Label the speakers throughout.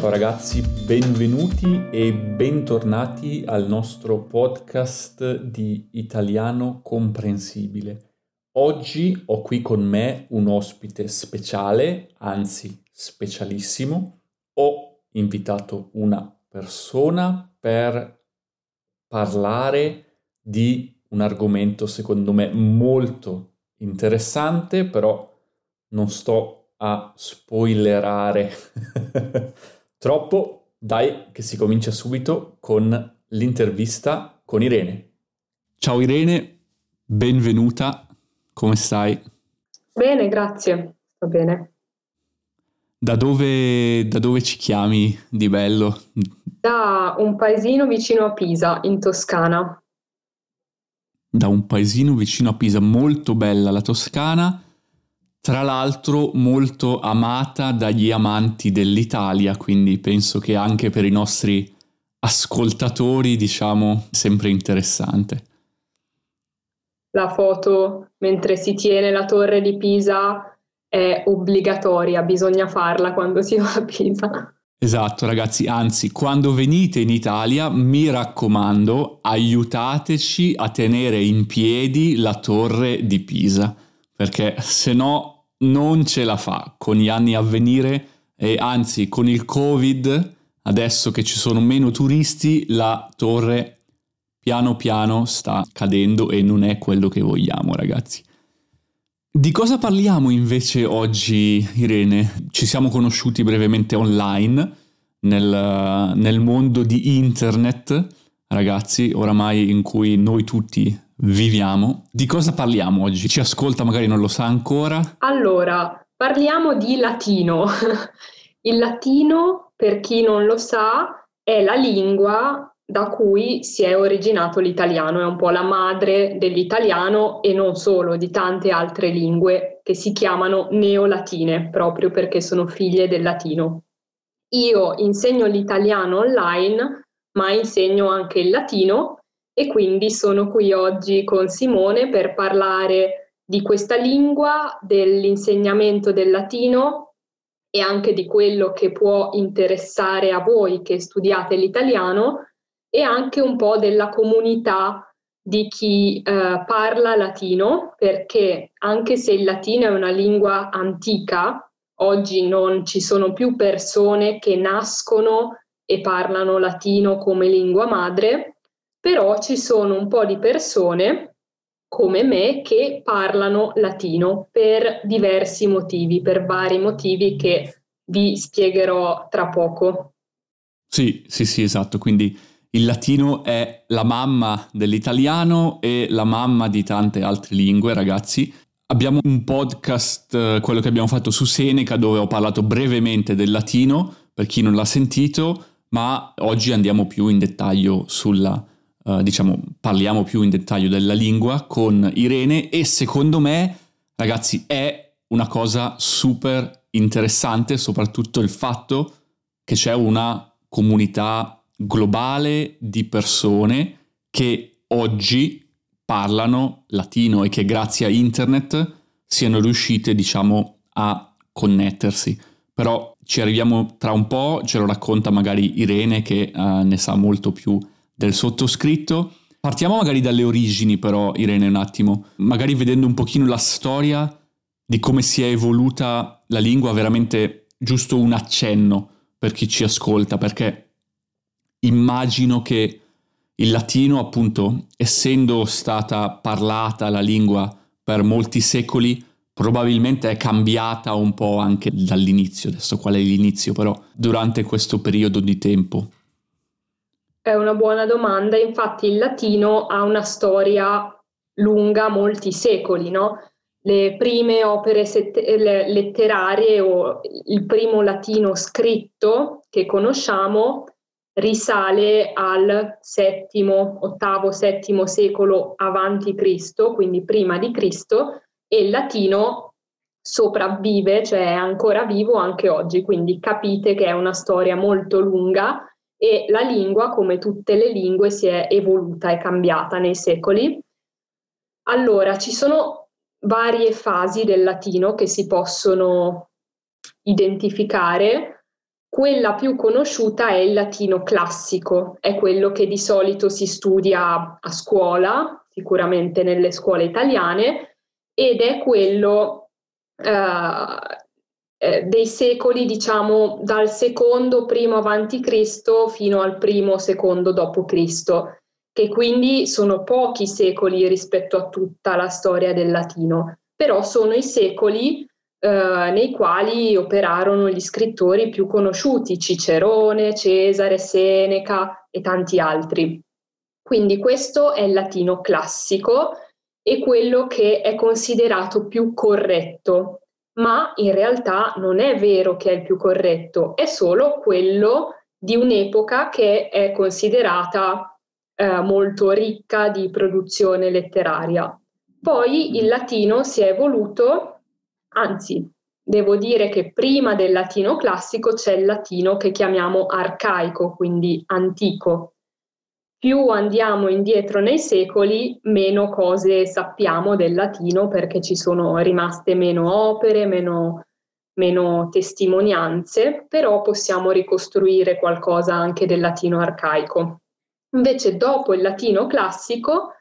Speaker 1: Ciao ragazzi, benvenuti e bentornati al nostro podcast di Italiano Comprensibile. Oggi ho qui con me un ospite speciale, anzi specialissimo. Ho invitato una persona per parlare di un argomento secondo me molto interessante, però non sto a spoilerare troppo. Dai, che si comincia subito con l'intervista con Irene. Ciao Irene, benvenuta, come stai?
Speaker 2: Bene, grazie, sto bene.
Speaker 1: Da dove, da dove ci chiami di bello?
Speaker 2: Da un paesino vicino a Pisa, in Toscana.
Speaker 1: Da un paesino vicino a Pisa, molto bella la Toscana tra l'altro molto amata dagli amanti dell'Italia, quindi penso che anche per i nostri ascoltatori, diciamo, sempre interessante.
Speaker 2: La foto mentre si tiene la torre di Pisa è obbligatoria, bisogna farla quando si va a Pisa.
Speaker 1: Esatto, ragazzi, anzi, quando venite in Italia, mi raccomando, aiutateci a tenere in piedi la torre di Pisa perché se no non ce la fa con gli anni a venire e anzi con il covid adesso che ci sono meno turisti la torre piano piano sta cadendo e non è quello che vogliamo ragazzi. Di cosa parliamo invece oggi Irene? Ci siamo conosciuti brevemente online nel, nel mondo di internet ragazzi oramai in cui noi tutti viviamo. Di cosa parliamo oggi? Ci ascolta, magari non lo sa ancora.
Speaker 2: Allora, parliamo di latino. Il latino, per chi non lo sa, è la lingua da cui si è originato l'italiano, è un po' la madre dell'italiano e non solo, di tante altre lingue che si chiamano neolatine, proprio perché sono figlie del latino. Io insegno l'italiano online, ma insegno anche il latino e quindi sono qui oggi con Simone per parlare di questa lingua, dell'insegnamento del latino e anche di quello che può interessare a voi che studiate l'italiano e anche un po' della comunità di chi eh, parla latino, perché anche se il latino è una lingua antica, oggi non ci sono più persone che nascono e parlano latino come lingua madre, però ci sono un po' di persone come me che parlano latino per diversi motivi, per vari motivi che vi spiegherò tra poco.
Speaker 1: Sì, sì, sì, esatto. Quindi il latino è la mamma dell'italiano e la mamma di tante altre lingue, ragazzi. Abbiamo un podcast, eh, quello che abbiamo fatto su Seneca, dove ho parlato brevemente del latino, per chi non l'ha sentito, ma oggi andiamo più in dettaglio sulla uh, diciamo, parliamo più in dettaglio della lingua con Irene e secondo me, ragazzi, è una cosa super interessante, soprattutto il fatto che c'è una comunità globale di persone che oggi parlano latino e che grazie a internet siano riuscite, diciamo, a connettersi. Però ci arriviamo tra un po', ce lo racconta magari Irene che uh, ne sa molto più del sottoscritto. Partiamo magari dalle origini però, Irene, un attimo, magari vedendo un pochino la storia di come si è evoluta la lingua, veramente giusto un accenno per chi ci ascolta, perché immagino che il latino, appunto, essendo stata parlata la lingua per molti secoli, probabilmente è cambiata un po' anche dall'inizio, adesso qual è l'inizio, però durante questo periodo di tempo.
Speaker 2: È una buona domanda, infatti il latino ha una storia lunga, molti secoli, no? Le prime opere sette- letterarie o il primo latino scritto che conosciamo risale al settimo, ottavo, settimo secolo avanti Cristo, quindi prima di Cristo, e il latino sopravvive, cioè è ancora vivo anche oggi, quindi capite che è una storia molto lunga e la lingua, come tutte le lingue, si è evoluta e cambiata nei secoli. Allora, ci sono varie fasi del latino che si possono identificare. quella più conosciuta è il latino classico, è quello che di solito si studia a scuola, sicuramente nelle scuole italiane, ed è quello eh, eh, dei secoli, diciamo, dal secondo primo avanti Cristo fino al primo secondo dopo Cristo, che quindi sono pochi secoli rispetto a tutta la storia del latino, però sono i secoli eh, nei quali operarono gli scrittori più conosciuti, Cicerone, Cesare, Seneca e tanti altri. Quindi questo è il latino classico e quello che è considerato più corretto, ma in realtà non è vero che è il più corretto, è solo quello di un'epoca che è considerata eh, molto ricca di produzione letteraria. Poi il latino si è evoluto Anzi, devo dire che prima del latino classico c'è il latino che chiamiamo arcaico, quindi antico. Più andiamo indietro nei secoli, meno cose sappiamo del latino perché ci sono rimaste meno opere, meno, meno testimonianze, però possiamo ricostruire qualcosa anche del latino arcaico. Invece dopo il latino classico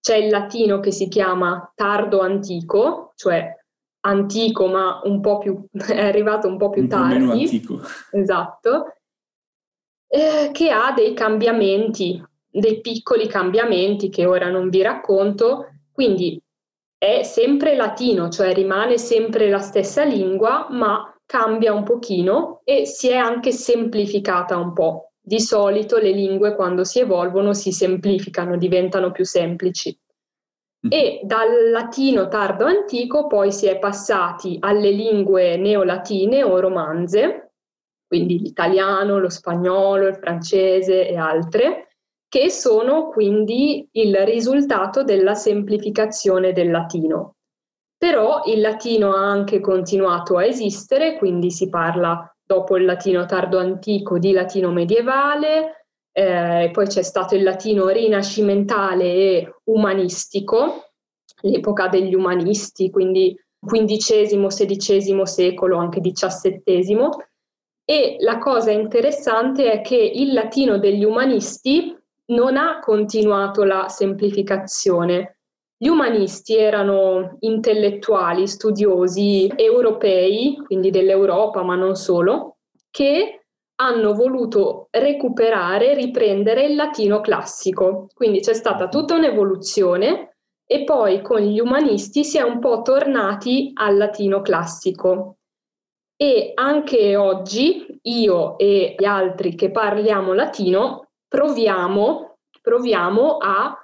Speaker 2: c'è il latino che si chiama tardo antico, cioè antico, ma un po' più, è arrivato un po' più
Speaker 1: un
Speaker 2: tardi.
Speaker 1: Po meno antico.
Speaker 2: Esatto. Eh, che ha dei cambiamenti, dei piccoli cambiamenti che ora non vi racconto, quindi è sempre latino, cioè rimane sempre la stessa lingua, ma cambia un pochino e si è anche semplificata un po'. Di solito le lingue quando si evolvono si semplificano, diventano più semplici. Mm. E dal latino tardo antico poi si è passati alle lingue neolatine o romanze, quindi l'italiano, lo spagnolo, il francese e altre, che sono quindi il risultato della semplificazione del latino. Però il latino ha anche continuato a esistere, quindi si parla dopo il latino tardo antico di latino medievale, eh, poi c'è stato il latino rinascimentale e umanistico, l'epoca degli umanisti, quindi XV, XVI secolo, anche XVII. E la cosa interessante è che il latino degli umanisti non ha continuato la semplificazione. Gli umanisti erano intellettuali, studiosi europei, quindi dell'Europa, ma non solo, che hanno voluto recuperare, riprendere il latino classico. Quindi c'è stata tutta un'evoluzione e poi con gli umanisti si è un po' tornati al latino classico. E anche oggi io e gli altri che parliamo latino proviamo, proviamo a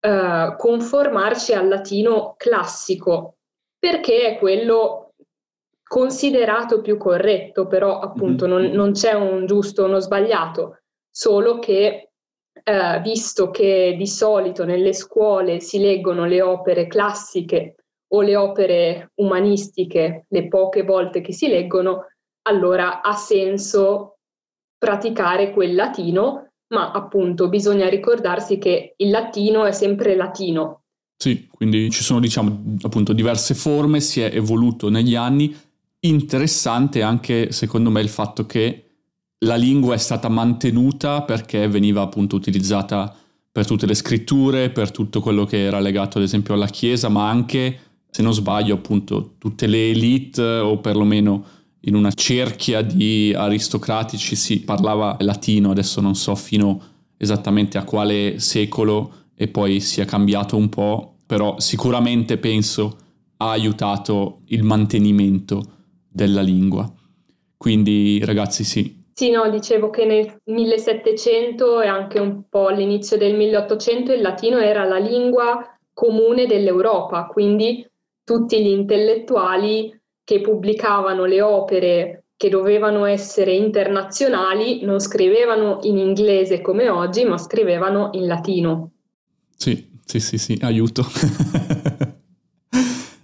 Speaker 2: eh, conformarci al latino classico perché è quello considerato più corretto, però appunto mm-hmm. non, non, c'è un giusto o uno sbagliato, solo che eh, visto che di solito nelle scuole si leggono le opere classiche o le opere umanistiche le poche volte che si leggono, allora ha senso praticare quel latino, ma appunto bisogna ricordarsi che il latino è sempre latino.
Speaker 1: Sì, quindi ci sono diciamo appunto diverse forme, si è evoluto negli anni Interessante anche secondo me il fatto che la lingua è stata mantenuta perché veniva appunto utilizzata per tutte le scritture, per tutto quello che era legato ad esempio alla Chiesa, ma anche, se non sbaglio, appunto tutte le elite o perlomeno in una cerchia di aristocratici si parlava latino, adesso non so fino esattamente a quale secolo e poi si è cambiato un po', però sicuramente penso ha aiutato il mantenimento della lingua. Quindi ragazzi sì.
Speaker 2: Sì, no, dicevo che nel 1700 e anche un po' all'inizio del 1800 il latino era la lingua comune dell'Europa, quindi tutti gli intellettuali che pubblicavano le opere che dovevano essere internazionali non scrivevano in inglese come oggi, ma scrivevano in latino.
Speaker 1: Sì, sì, sì, sì, aiuto.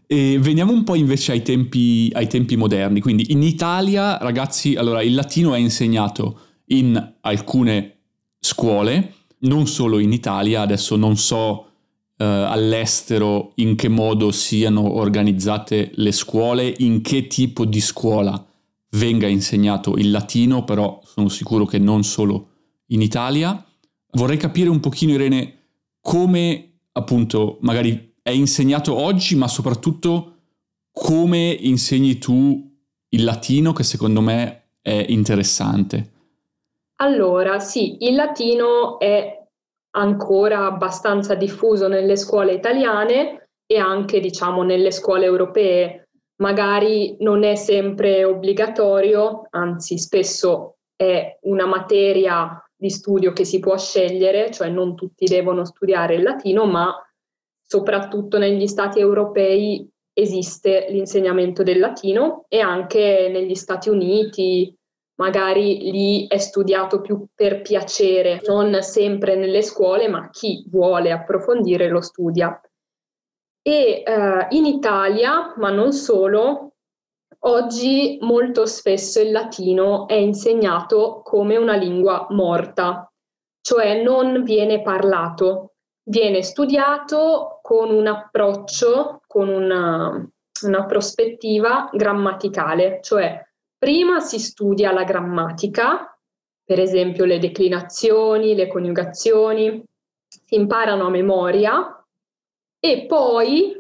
Speaker 1: E veniamo un po' invece ai tempi, ai tempi, moderni. Quindi in Italia, ragazzi, allora il latino è insegnato in alcune scuole, non solo in Italia, adesso non so eh, all'estero in che modo siano organizzate le scuole, in che tipo di scuola venga insegnato il latino, però sono sicuro che non solo in Italia. Vorrei capire un pochino, Irene, come appunto magari è insegnato oggi, ma soprattutto come insegni tu il latino, che secondo me è interessante.
Speaker 2: Allora, sì, il latino è ancora abbastanza diffuso nelle scuole italiane e anche, diciamo, nelle scuole europee. Magari non è sempre obbligatorio, anzi spesso è una materia di studio che si può scegliere, cioè non tutti devono studiare il latino, ma soprattutto negli stati europei esiste l'insegnamento del latino e anche negli Stati Uniti, magari lì è studiato più per piacere, non sempre nelle scuole, ma chi vuole approfondire lo studia. E eh, in Italia, ma non solo, oggi molto spesso il latino è insegnato come una lingua morta, cioè non viene parlato, viene studiato con un approccio, con una, una prospettiva grammaticale, cioè Prima si studia la grammatica, per esempio le declinazioni, le coniugazioni, si imparano a memoria e poi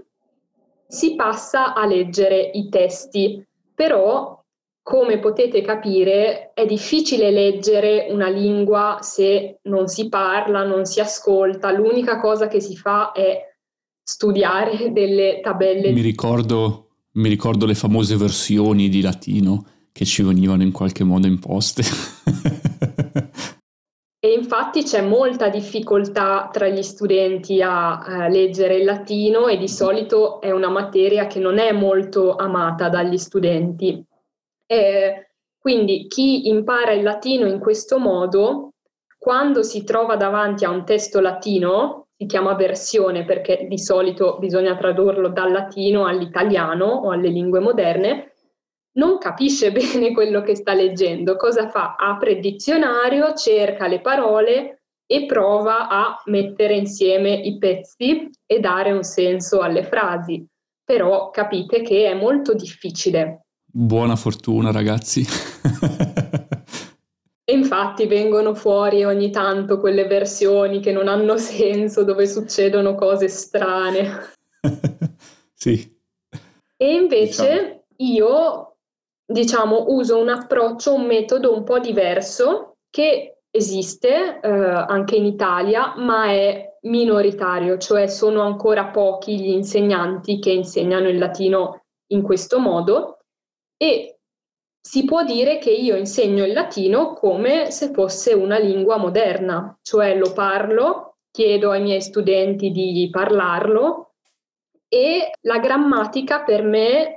Speaker 2: si passa a leggere i testi. Però, come potete capire, è difficile leggere una lingua se non si parla, non si ascolta. L'unica cosa che si fa è studiare delle tabelle.
Speaker 1: Mi ricordo, mi ricordo le famose versioni di latino che ci venivano in qualche modo imposte.
Speaker 2: e infatti c'è molta difficoltà tra gli studenti a, a leggere il latino e di solito è una materia che non è molto amata dagli studenti. Eh, quindi chi impara il latino in questo modo, quando si trova davanti a un testo latino, si chiama versione perché di solito bisogna tradurlo dal latino all'italiano o alle lingue moderne, non capisce bene quello che sta leggendo. Cosa fa? Apre il dizionario, cerca le parole e prova a mettere insieme i pezzi e dare un senso alle frasi. Però capite che è molto difficile.
Speaker 1: Buona fortuna ragazzi.
Speaker 2: e infatti vengono fuori ogni tanto quelle versioni che non hanno senso, dove succedono cose strane.
Speaker 1: sì.
Speaker 2: E invece diciamo. io diciamo, uso un approccio, un metodo un po' diverso che esiste eh, anche in Italia, ma è minoritario, cioè sono ancora pochi gli insegnanti che insegnano il latino in questo modo. E si può dire che io insegno il latino come se fosse una lingua moderna, cioè lo parlo, chiedo ai miei studenti di parlarlo e la grammatica per me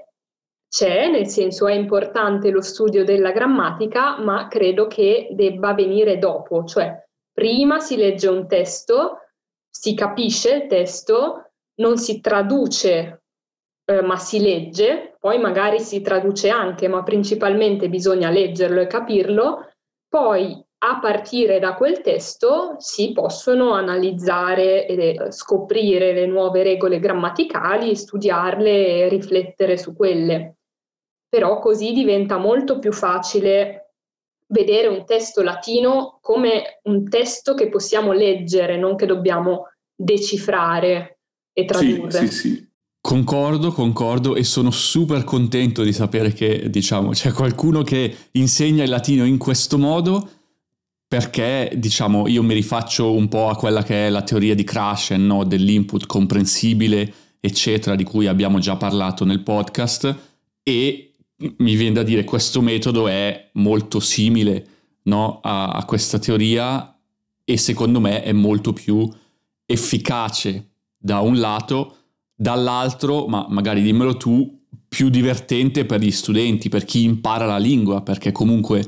Speaker 2: c'è, nel senso è importante lo studio della grammatica, ma credo che debba venire dopo, cioè prima si legge un testo, si capisce il testo, non si traduce, eh, ma si legge, poi magari si traduce anche, ma principalmente bisogna leggerlo e capirlo, poi a partire da quel testo si possono analizzare e scoprire le nuove regole grammaticali, studiarle e riflettere su quelle però così diventa molto più facile vedere un testo latino come un testo che possiamo leggere, non che dobbiamo decifrare e tradurre.
Speaker 1: Sì, sì, sì. Concordo, concordo e sono super contento di sapere che diciamo, c'è qualcuno che insegna il latino in questo modo perché diciamo, io mi rifaccio un po' a quella che è la teoria di Krashen, no? dell'input comprensibile, eccetera, di cui abbiamo già parlato nel podcast e mi viene da dire questo metodo è molto simile no, a, a questa teoria e secondo me è molto più efficace da un lato, dall'altro, ma magari dimmelo tu, più divertente per gli studenti, per chi impara la lingua, perché comunque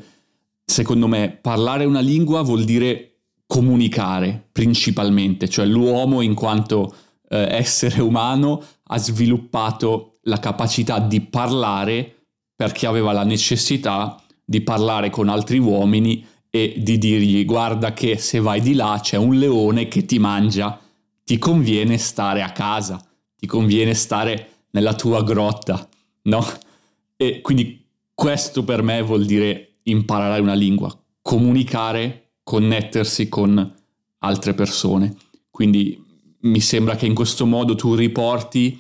Speaker 1: secondo me parlare una lingua vuol dire comunicare principalmente, cioè l'uomo in quanto eh, essere umano ha sviluppato la capacità di parlare perché aveva la necessità di parlare con altri uomini e di dirgli guarda che se vai di là c'è un leone che ti mangia, ti conviene stare a casa, ti conviene stare nella tua grotta, no? E quindi questo per me vuol dire imparare una lingua, comunicare, connettersi con altre persone. Quindi mi sembra che in questo modo tu riporti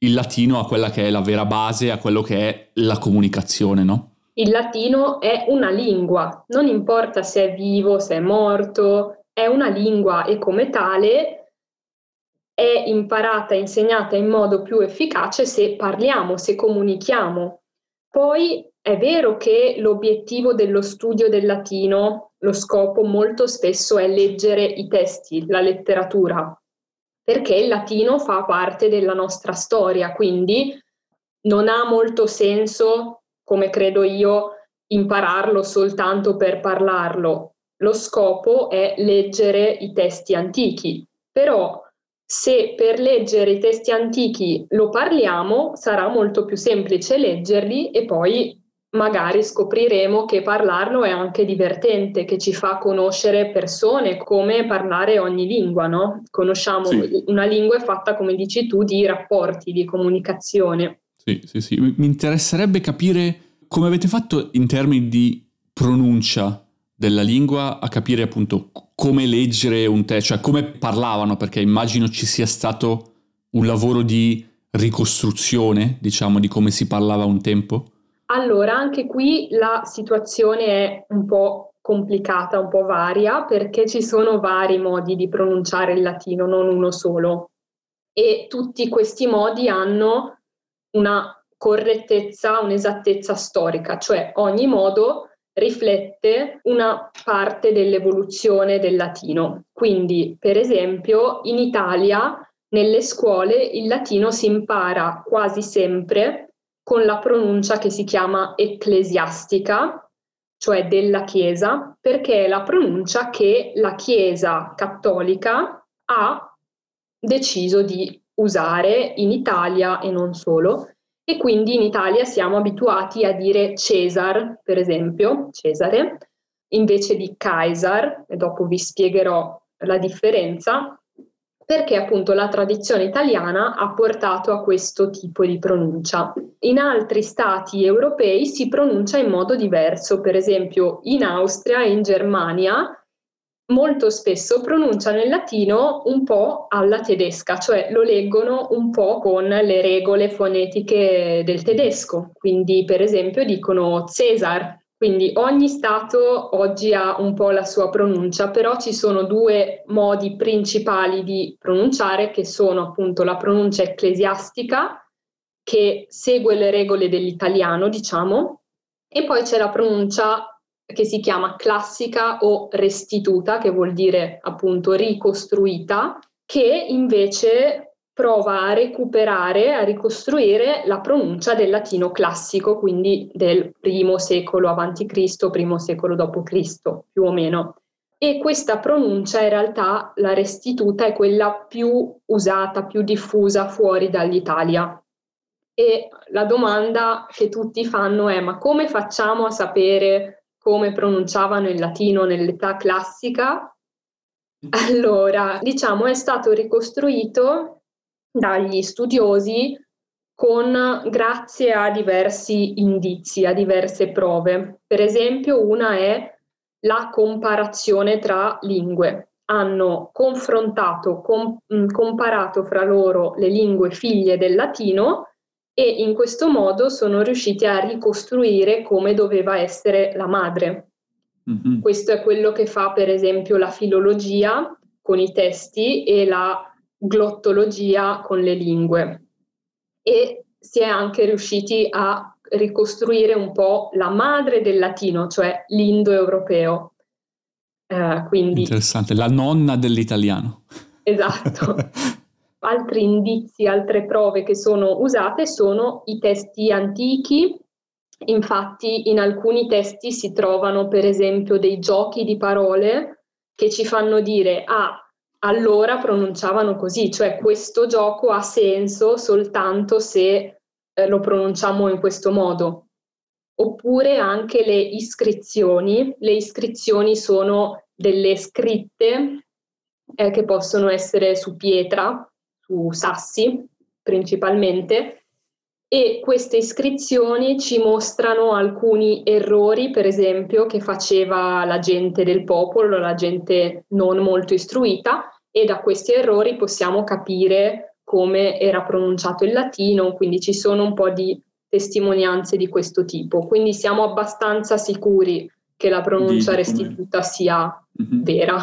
Speaker 1: il latino a quella che è la vera base, a quello che è la comunicazione, no?
Speaker 2: Il latino è una lingua, non importa se è vivo, se è morto, è una lingua e come tale è imparata insegnata in modo più efficace se parliamo, se comunichiamo. Poi è vero che l'obiettivo dello studio del latino, lo scopo molto spesso è leggere i testi, la letteratura, perché il latino fa parte della nostra storia, quindi non ha molto senso, come credo io, impararlo soltanto per parlarlo. Lo scopo è leggere i testi antichi, però se per leggere i testi antichi lo parliamo, sarà molto più semplice leggerli e poi magari scopriremo che parlarlo è anche divertente, che ci fa conoscere persone, come parlare ogni lingua, no? Conosciamo sì. una lingua è fatta, come dici tu, di rapporti, di comunicazione.
Speaker 1: Sì, sì, sì. Mi interesserebbe capire come avete fatto in termini di pronuncia della lingua a capire appunto come leggere un testo, cioè come parlavano, perché immagino ci sia stato un lavoro di ricostruzione, diciamo, di come si parlava un tempo.
Speaker 2: Allora, anche qui la situazione è un po' complicata, un po' varia, perché ci sono vari modi di pronunciare il latino, non uno solo. E tutti questi modi hanno una correttezza, un'esattezza storica, cioè ogni modo riflette una parte dell'evoluzione del latino. Quindi, per esempio, in Italia, nelle scuole, il latino si impara quasi sempre con la pronuncia che si chiama ecclesiastica, cioè della Chiesa, perché è la pronuncia che la Chiesa cattolica ha deciso di usare in Italia e non solo. E quindi in Italia siamo abituati a dire Cesar, per esempio, Cesare, invece di Caesar, e dopo vi spiegherò la differenza, perché appunto la tradizione italiana ha portato a questo tipo di pronuncia. In altri stati europei si pronuncia in modo diverso, per esempio in Austria e in Germania molto spesso pronunciano il latino un po' alla tedesca, cioè lo leggono un po' con le regole fonetiche del tedesco. Quindi, per esempio, dicono Cesar quindi ogni Stato oggi ha un po' la sua pronuncia, però ci sono due modi principali di pronunciare che sono appunto la pronuncia ecclesiastica che segue le regole dell'italiano, diciamo, e poi c'è la pronuncia che si chiama classica o restituta, che vuol dire appunto ricostruita, che invece prova a recuperare, a ricostruire la pronuncia del latino classico, quindi del primo secolo avanti Cristo, primo secolo dopo Cristo, più o meno. E questa pronuncia in realtà, la restituta, è quella più usata, più diffusa fuori dall'Italia. E la domanda che tutti fanno è: ma come facciamo a sapere come pronunciavano il latino nell'età classica? Allora, diciamo, è stato ricostruito dagli studiosi con, grazie a diversi indizi, a diverse prove. Per esempio, una è la comparazione tra lingue. Hanno confrontato, com, mm, comparato fra loro le lingue figlie del latino e in questo modo sono riusciti a ricostruire come doveva essere la madre. Mm-hmm. Questo è quello che fa per esempio la filologia con i testi e la glottologia con le lingue e si è anche riusciti a ricostruire un po' la madre del latino, cioè l'indoeuropeo.
Speaker 1: Eh, quindi... Interessante, la nonna dell'italiano.
Speaker 2: Esatto. Altri indizi, altre prove che sono usate sono i testi antichi. Infatti in alcuni testi si trovano per esempio dei giochi di parole che ci fanno dire ah, allora pronunciavano così, cioè questo gioco ha senso soltanto se eh, lo pronunciamo in questo modo. Oppure anche le iscrizioni. Le iscrizioni sono delle scritte eh, che possono essere su pietra, su sassi principalmente, e queste iscrizioni ci mostrano alcuni errori, per esempio, che faceva la gente del popolo, la gente non molto istruita e da questi errori possiamo capire come era pronunciato il latino, quindi ci sono un po' di testimonianze di questo tipo, quindi siamo abbastanza sicuri che la pronuncia restituta sia mm-hmm. vera.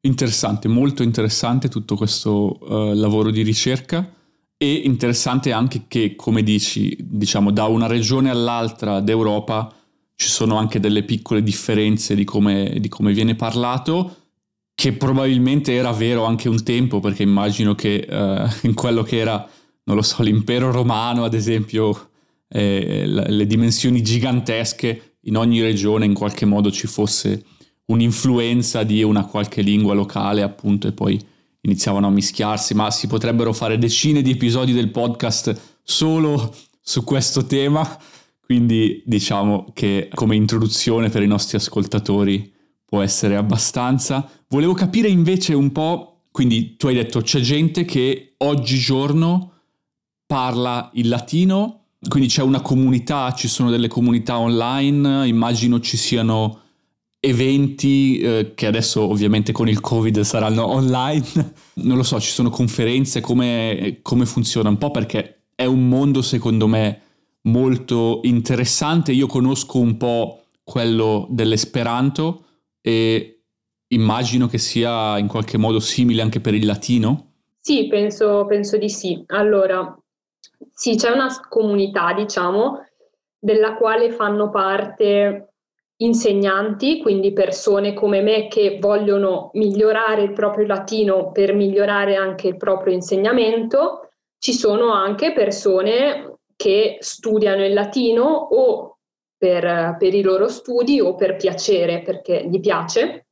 Speaker 1: Interessante, molto interessante tutto questo uh, lavoro di ricerca e interessante anche che, come dici, diciamo da una regione all'altra d'Europa ci sono anche delle piccole differenze di come, di come viene parlato, che probabilmente era vero anche un tempo, perché immagino che uh, in quello che era, non lo so, l'impero romano, ad esempio, eh, le dimensioni gigantesche, in ogni regione in qualche modo ci fosse un'influenza di una qualche lingua locale, appunto, e poi iniziavano a mischiarsi, ma si potrebbero fare decine di episodi del podcast solo su questo tema, quindi diciamo che come introduzione per i nostri ascoltatori può essere abbastanza. Volevo capire invece un po', quindi tu hai detto c'è gente che oggigiorno parla il latino, quindi c'è una comunità, ci sono delle comunità online, immagino ci siano eventi eh, che adesso ovviamente con il covid saranno online, non lo so, ci sono conferenze, come, come funziona un po' perché è un mondo secondo me molto interessante, io conosco un po' quello dell'esperanto e immagino che sia in qualche modo simile anche per il latino.
Speaker 2: Sì, penso, penso di sì. Allora, sì, c'è una comunità, diciamo, della quale fanno parte insegnanti, quindi persone come me che vogliono migliorare il proprio latino per migliorare anche il proprio insegnamento. Ci sono anche persone che studiano il latino o per, per i loro studi o per piacere, perché gli piace.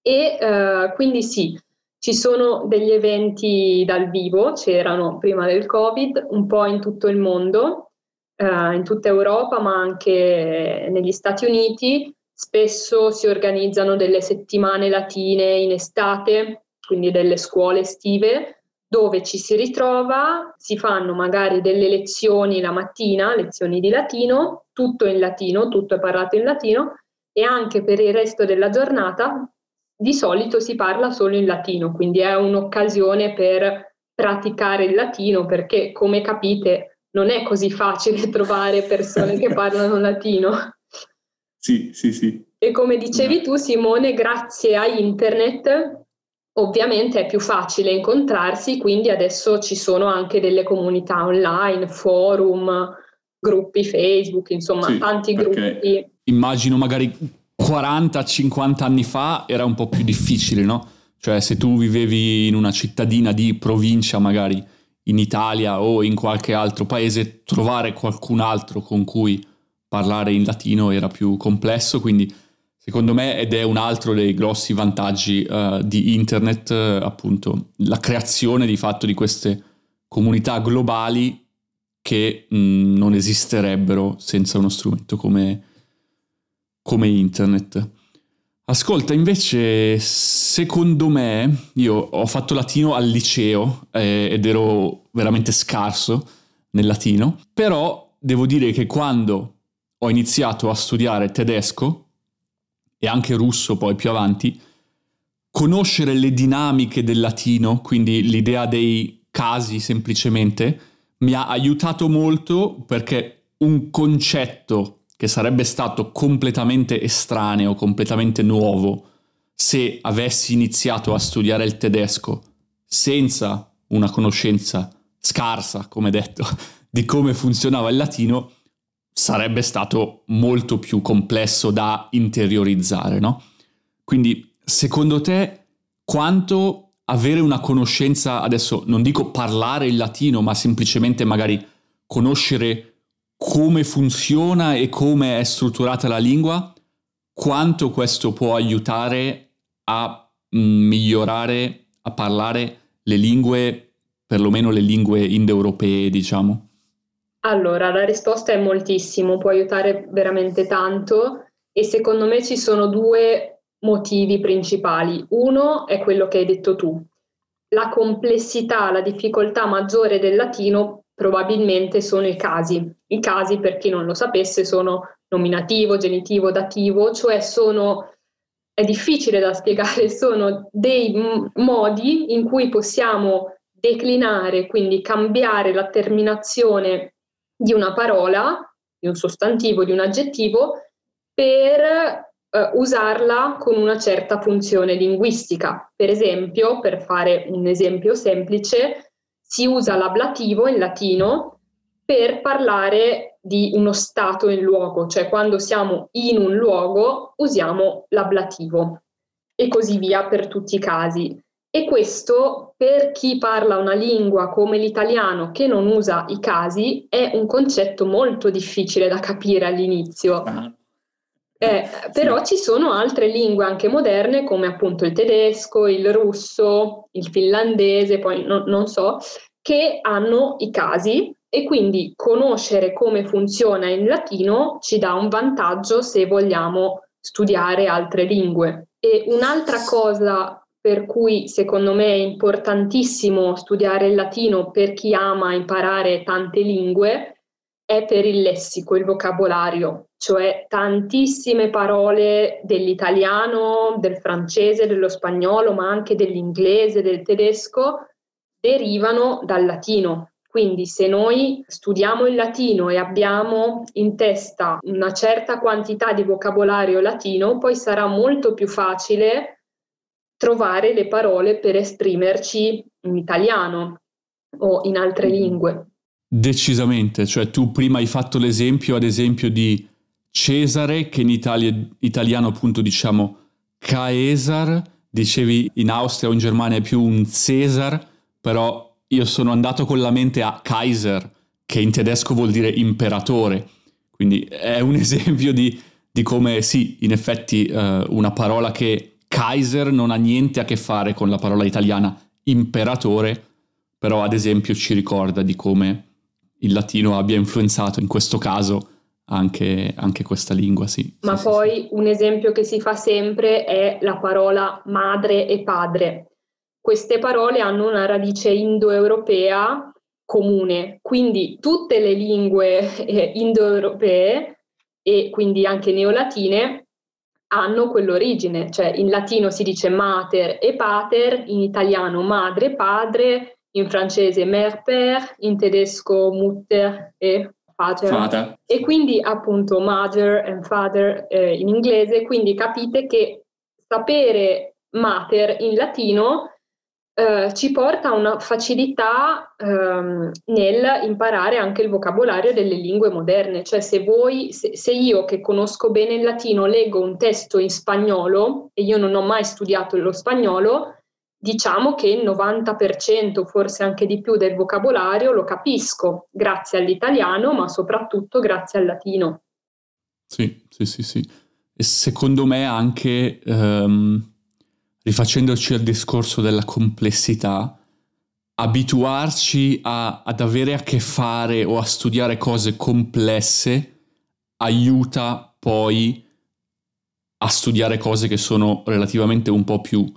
Speaker 2: E eh, quindi sì, ci sono degli eventi dal vivo, c'erano prima del Covid, un po' in tutto il mondo, eh, in tutta Europa, ma anche negli Stati Uniti. Spesso si organizzano delle settimane latine in estate, quindi delle scuole estive, dove ci si ritrova, si fanno magari delle lezioni la mattina, lezioni di latino, tutto in latino, tutto è parlato in latino, e anche per il resto della giornata di solito si parla solo in latino, quindi è un'occasione per praticare il latino perché, come capite, non è così facile trovare persone che parlano latino.
Speaker 1: Sì, sì, sì.
Speaker 2: E come dicevi tu, Simone, grazie a internet ovviamente è più facile incontrarsi, quindi adesso ci sono anche delle comunità online, forum, gruppi Facebook, insomma, sì, tanti gruppi.
Speaker 1: Immagino magari 40-50 anni fa era un po' più difficile, no? Cioè se tu vivevi in una cittadina di provincia magari in Italia o in qualche altro paese, trovare qualcun altro con cui parlare in latino era più complesso, quindi secondo me ed è un altro dei grossi vantaggi uh, di internet, uh, appunto la creazione di fatto di queste comunità globali che mh, mm, non esisterebbero senza uno strumento come, come internet. Ascolta, invece, secondo me, io ho fatto latino al liceo eh, ed ero veramente scarso nel latino, però devo dire che quando ho iniziato a studiare tedesco e anche russo poi più avanti, conoscere le dinamiche del latino, quindi l'idea dei casi semplicemente, mi ha aiutato molto perché un concetto che sarebbe stato completamente estraneo, completamente nuovo, se avessi iniziato a studiare il tedesco senza una conoscenza scarsa, come detto, di come funzionava il latino, sarebbe stato molto più complesso da interiorizzare, no? Quindi, secondo te, quanto avere una conoscenza, adesso non dico parlare il latino, ma semplicemente magari conoscere come funziona e come è strutturata la lingua, quanto questo può aiutare a mm, migliorare, a parlare le lingue, perlomeno le lingue indoeuropee, diciamo?
Speaker 2: Allora, la risposta è moltissimo, può aiutare veramente tanto e secondo me ci sono due motivi principali. Uno è quello che hai detto tu. La complessità, la difficoltà maggiore del latino probabilmente sono i casi. I casi, per chi non lo sapesse, sono nominativo, genitivo, dativo, cioè sono, è difficile da spiegare, sono dei m- modi in cui possiamo declinare, quindi cambiare la terminazione di una parola, di un sostantivo, di un aggettivo, per eh, usarla con una certa funzione linguistica. Per esempio, per fare un esempio semplice, si usa l'ablativo in latino per parlare di uno stato in luogo, cioè quando siamo in un luogo usiamo l'ablativo e così via per tutti i casi. E questo per chi parla una lingua come l'italiano che non usa i casi è un concetto molto difficile da capire all'inizio. Eh, però ci sono altre lingue anche moderne come appunto il tedesco, il russo, il finlandese, poi no, non so, che hanno i casi. E quindi conoscere come funziona in latino ci dà un vantaggio se vogliamo studiare altre lingue. E un'altra cosa per cui secondo me è importantissimo studiare il latino per chi ama imparare tante lingue è per il lessico, il vocabolario, cioè tantissime parole dell'italiano, del francese, dello spagnolo, ma anche dell'inglese, del tedesco, derivano dal latino. Quindi se noi studiamo il latino e abbiamo in testa una certa quantità di vocabolario latino, poi sarà molto più facile trovare le parole per esprimerci in italiano o in altre lingue.
Speaker 1: Decisamente, cioè tu prima hai fatto l'esempio, ad esempio, di Cesare, che in Italia, italiano appunto diciamo Caesar, dicevi in Austria o in Germania è più un Cesar, però io sono andato con la mente a Kaiser, che in tedesco vuol dire imperatore, quindi è un esempio di, di come sì, in effetti uh, una parola che Kaiser non ha niente a che fare con la parola italiana imperatore, però ad esempio ci ricorda di come il latino abbia influenzato in questo caso anche, anche questa lingua, sì.
Speaker 2: Ma
Speaker 1: sì,
Speaker 2: poi
Speaker 1: sì,
Speaker 2: un esempio che si fa sempre è la parola madre e padre. Queste parole hanno una radice indoeuropea comune, quindi tutte le lingue eh, indoeuropee e quindi anche neolatine hanno quell'origine, cioè in latino si dice mater e pater, in italiano madre e padre, in francese mère père, in tedesco mutter e Father. father. E quindi appunto mother and father eh, in inglese, quindi capite che sapere mater in latino eh, ci porta a una facilità ehm, nel imparare anche il vocabolario delle lingue moderne, cioè se voi, se, se io che conosco bene il latino leggo un testo in spagnolo e io non ho mai studiato lo spagnolo, diciamo che il 90%, forse anche di più del vocabolario lo capisco grazie all'italiano, ma soprattutto grazie al latino.
Speaker 1: Sì, sì, sì, sì. E secondo me anche, um, rifacendoci al discorso della complessità, abituarci a, ad avere a che fare o a studiare cose complesse aiuta poi a studiare cose che sono relativamente un po' più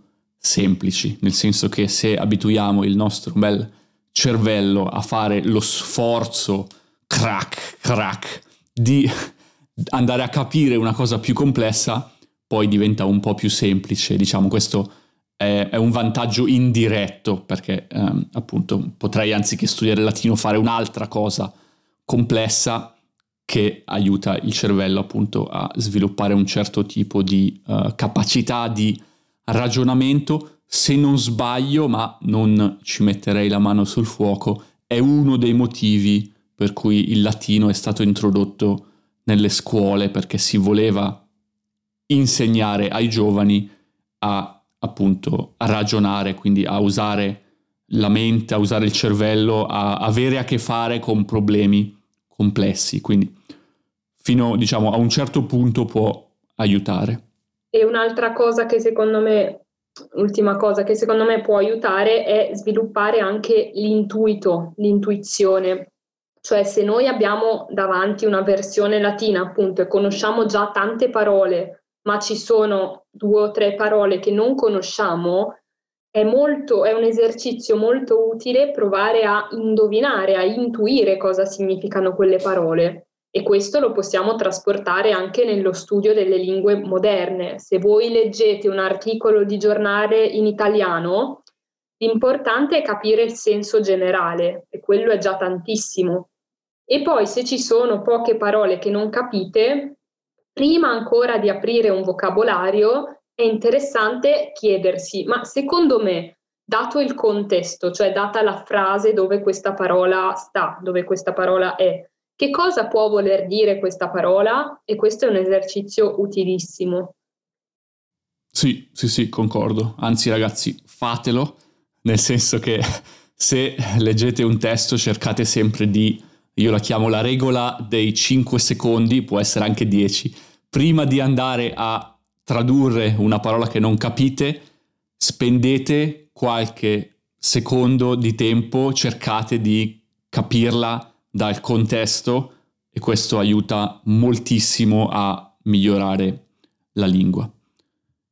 Speaker 1: semplici, nel senso che se abituiamo il nostro bel cervello a fare lo sforzo crack crack di andare a capire una cosa più complessa, poi diventa un po' più semplice. Diciamo, questo è, un vantaggio indiretto, perché ehm, appunto potrei anziché studiare latino fare un'altra cosa complessa che aiuta il cervello appunto a sviluppare un certo tipo di uh, capacità di ragionamento, se non sbaglio, ma non ci metterei la mano sul fuoco, è uno dei motivi per cui il latino è stato introdotto nelle scuole perché si voleva insegnare ai giovani a appunto a ragionare, quindi a usare la mente, a usare il cervello, a avere a che fare con problemi complessi, quindi fino diciamo a un certo punto può aiutare.
Speaker 2: E un'altra cosa che secondo me, ultima cosa che secondo me può aiutare è sviluppare anche l'intuito, l'intuizione. Cioè se noi abbiamo davanti una versione latina appunto e conosciamo già tante parole, ma ci sono due o tre parole che non conosciamo, è, molto, è un esercizio molto utile provare a indovinare, a intuire cosa significano quelle parole. E questo lo possiamo trasportare anche nello studio delle lingue moderne. Se voi leggete un articolo di giornale in italiano, l'importante è capire il senso generale e quello è già tantissimo. E poi se ci sono poche parole che non capite, prima ancora di aprire un vocabolario è interessante chiedersi, ma secondo me, dato il contesto, cioè data la frase dove questa parola sta, dove questa parola è, che cosa può voler dire questa parola? E questo è un esercizio utilissimo.
Speaker 1: Sì, sì, sì, concordo. Anzi, ragazzi, fatelo, nel senso che se leggete un testo cercate sempre di, io la chiamo la regola dei 5 secondi, può essere anche 10, prima di andare a tradurre una parola che non capite, spendete qualche secondo di tempo, cercate di capirla dal contesto e questo aiuta moltissimo a migliorare la lingua.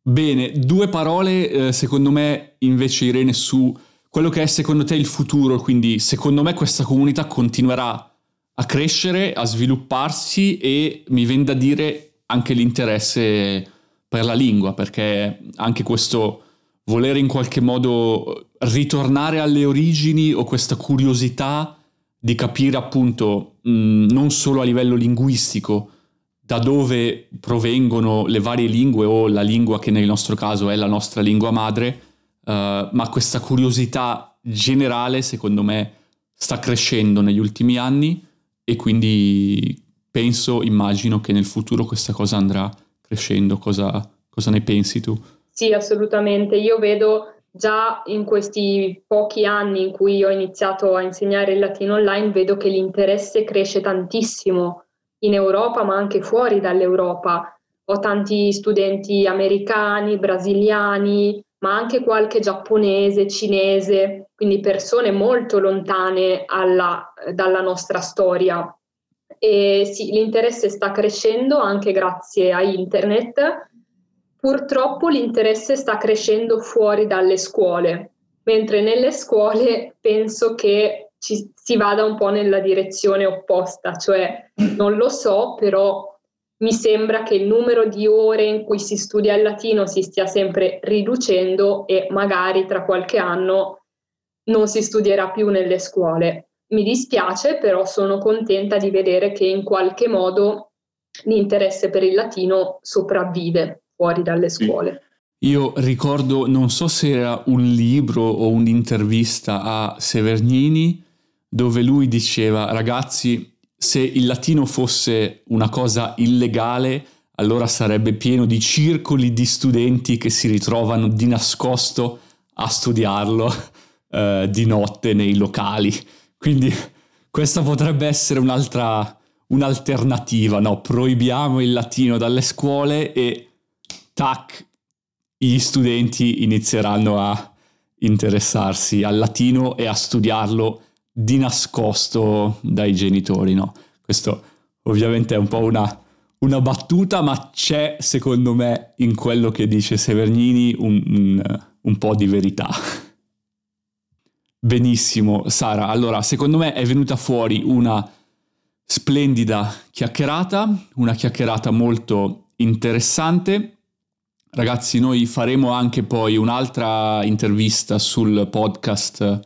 Speaker 1: Bene, due parole eh, secondo me invece Irene su quello che è secondo te il futuro, quindi secondo me questa comunità continuerà a crescere, a svilupparsi e mi viene da dire anche l'interesse per la lingua, perché anche questo volere in qualche modo ritornare alle origini o questa curiosità di capire appunto mh, non solo a livello linguistico da dove provengono le varie lingue o la lingua che nel nostro caso è la nostra lingua madre, uh, ma questa curiosità generale secondo me sta crescendo negli ultimi anni e quindi penso, immagino che nel futuro questa cosa andrà crescendo. Cosa, cosa ne pensi tu?
Speaker 2: Sì, assolutamente. Io vedo già in questi pochi anni in cui ho iniziato a insegnare il latino online, vedo che l'interesse cresce tantissimo in Europa, ma anche fuori dall'Europa. Ho tanti studenti americani, brasiliani, ma anche qualche giapponese, cinese, quindi persone molto lontane alla, dalla nostra storia. E sì, l'interesse sta crescendo anche grazie a internet. Purtroppo l'interesse sta crescendo fuori dalle scuole, mentre nelle scuole penso che ci, si vada un po' nella direzione opposta, cioè non lo so, però mi sembra che il numero di ore in cui si studia il latino si stia sempre riducendo e magari tra qualche anno non si studierà più nelle scuole. Mi dispiace, però sono contenta di vedere che in qualche modo l'interesse per il latino sopravvive fuori dalle scuole.
Speaker 1: Io ricordo, non so se era un libro o un'intervista a Severnini, dove lui diceva, ragazzi, se il latino fosse una cosa illegale, allora sarebbe pieno di circoli di studenti che si ritrovano di nascosto a studiarlo eh, di notte nei locali. Quindi questa potrebbe essere un'altra un'alternativa, no? Proibiamo il latino dalle scuole e tac, gli studenti inizieranno a interessarsi al latino e a studiarlo di nascosto dai genitori, no? Questo ovviamente è un po' una, una battuta, ma c'è secondo me in quello che dice Severnini un, un, un po' di verità. Benissimo, Sara. Allora, secondo me è venuta fuori una splendida chiacchierata, una chiacchierata molto interessante. Ragazzi, noi faremo anche poi un'altra intervista sul podcast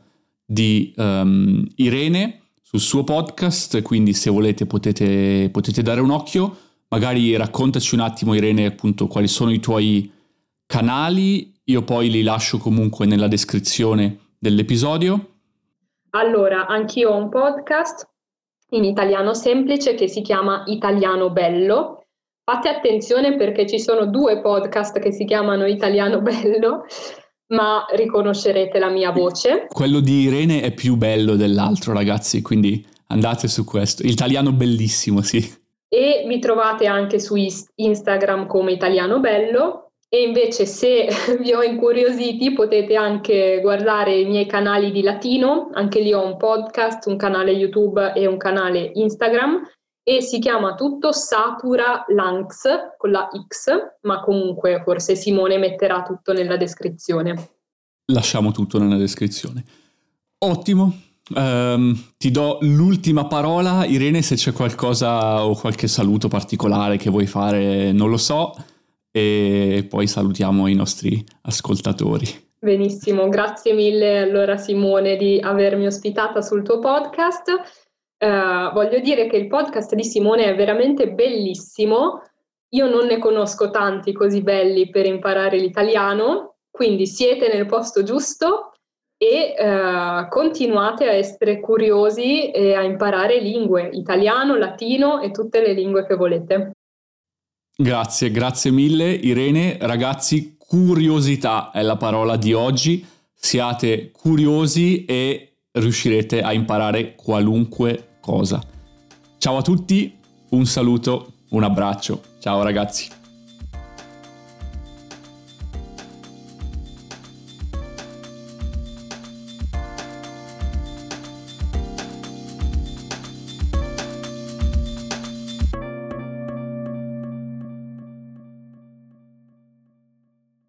Speaker 1: di um, Irene, sul suo podcast, quindi se volete potete, potete dare un occhio. Magari raccontaci un attimo, Irene, appunto, quali sono i tuoi canali. Io poi li lascio comunque nella descrizione dell'episodio?
Speaker 2: Allora, anch'io ho un podcast in italiano semplice che si chiama Italiano Bello. Fate attenzione perché ci sono due podcast che si chiamano Italiano Bello, ma riconoscerete la mia voce.
Speaker 1: Quello di Irene è più bello dell'altro, ragazzi, quindi andate su questo. Italiano bellissimo, sì.
Speaker 2: E mi trovate anche su Instagram come Italiano Bello e invece se vi ho incuriositi potete anche guardare i miei canali di latino, anche lì ho un podcast, un canale YouTube e un canale Instagram e si chiama tutto Satura Lanx con la X, ma comunque forse Simone metterà tutto nella descrizione.
Speaker 1: lasciamo tutto nella descrizione. Ottimo, um, ti do l'ultima parola, Irene, se c'è qualcosa o qualche saluto particolare che vuoi fare, non lo so, e poi salutiamo i nostri ascoltatori.
Speaker 2: Benissimo, grazie mille allora Simone di avermi ospitata sul tuo podcast. Uh, voglio dire che il podcast di Simone è veramente bellissimo. Io non ne conosco tanti così belli per imparare l'italiano, quindi siete nel posto giusto e uh, continuate a essere curiosi e a imparare lingue, italiano, latino e tutte le lingue che volete.
Speaker 1: Grazie, grazie mille Irene. Ragazzi, curiosità è la parola di oggi. Siate curiosi e riuscirete a imparare qualunque cosa. Ciao a tutti, un saluto, un abbraccio. Ciao ragazzi.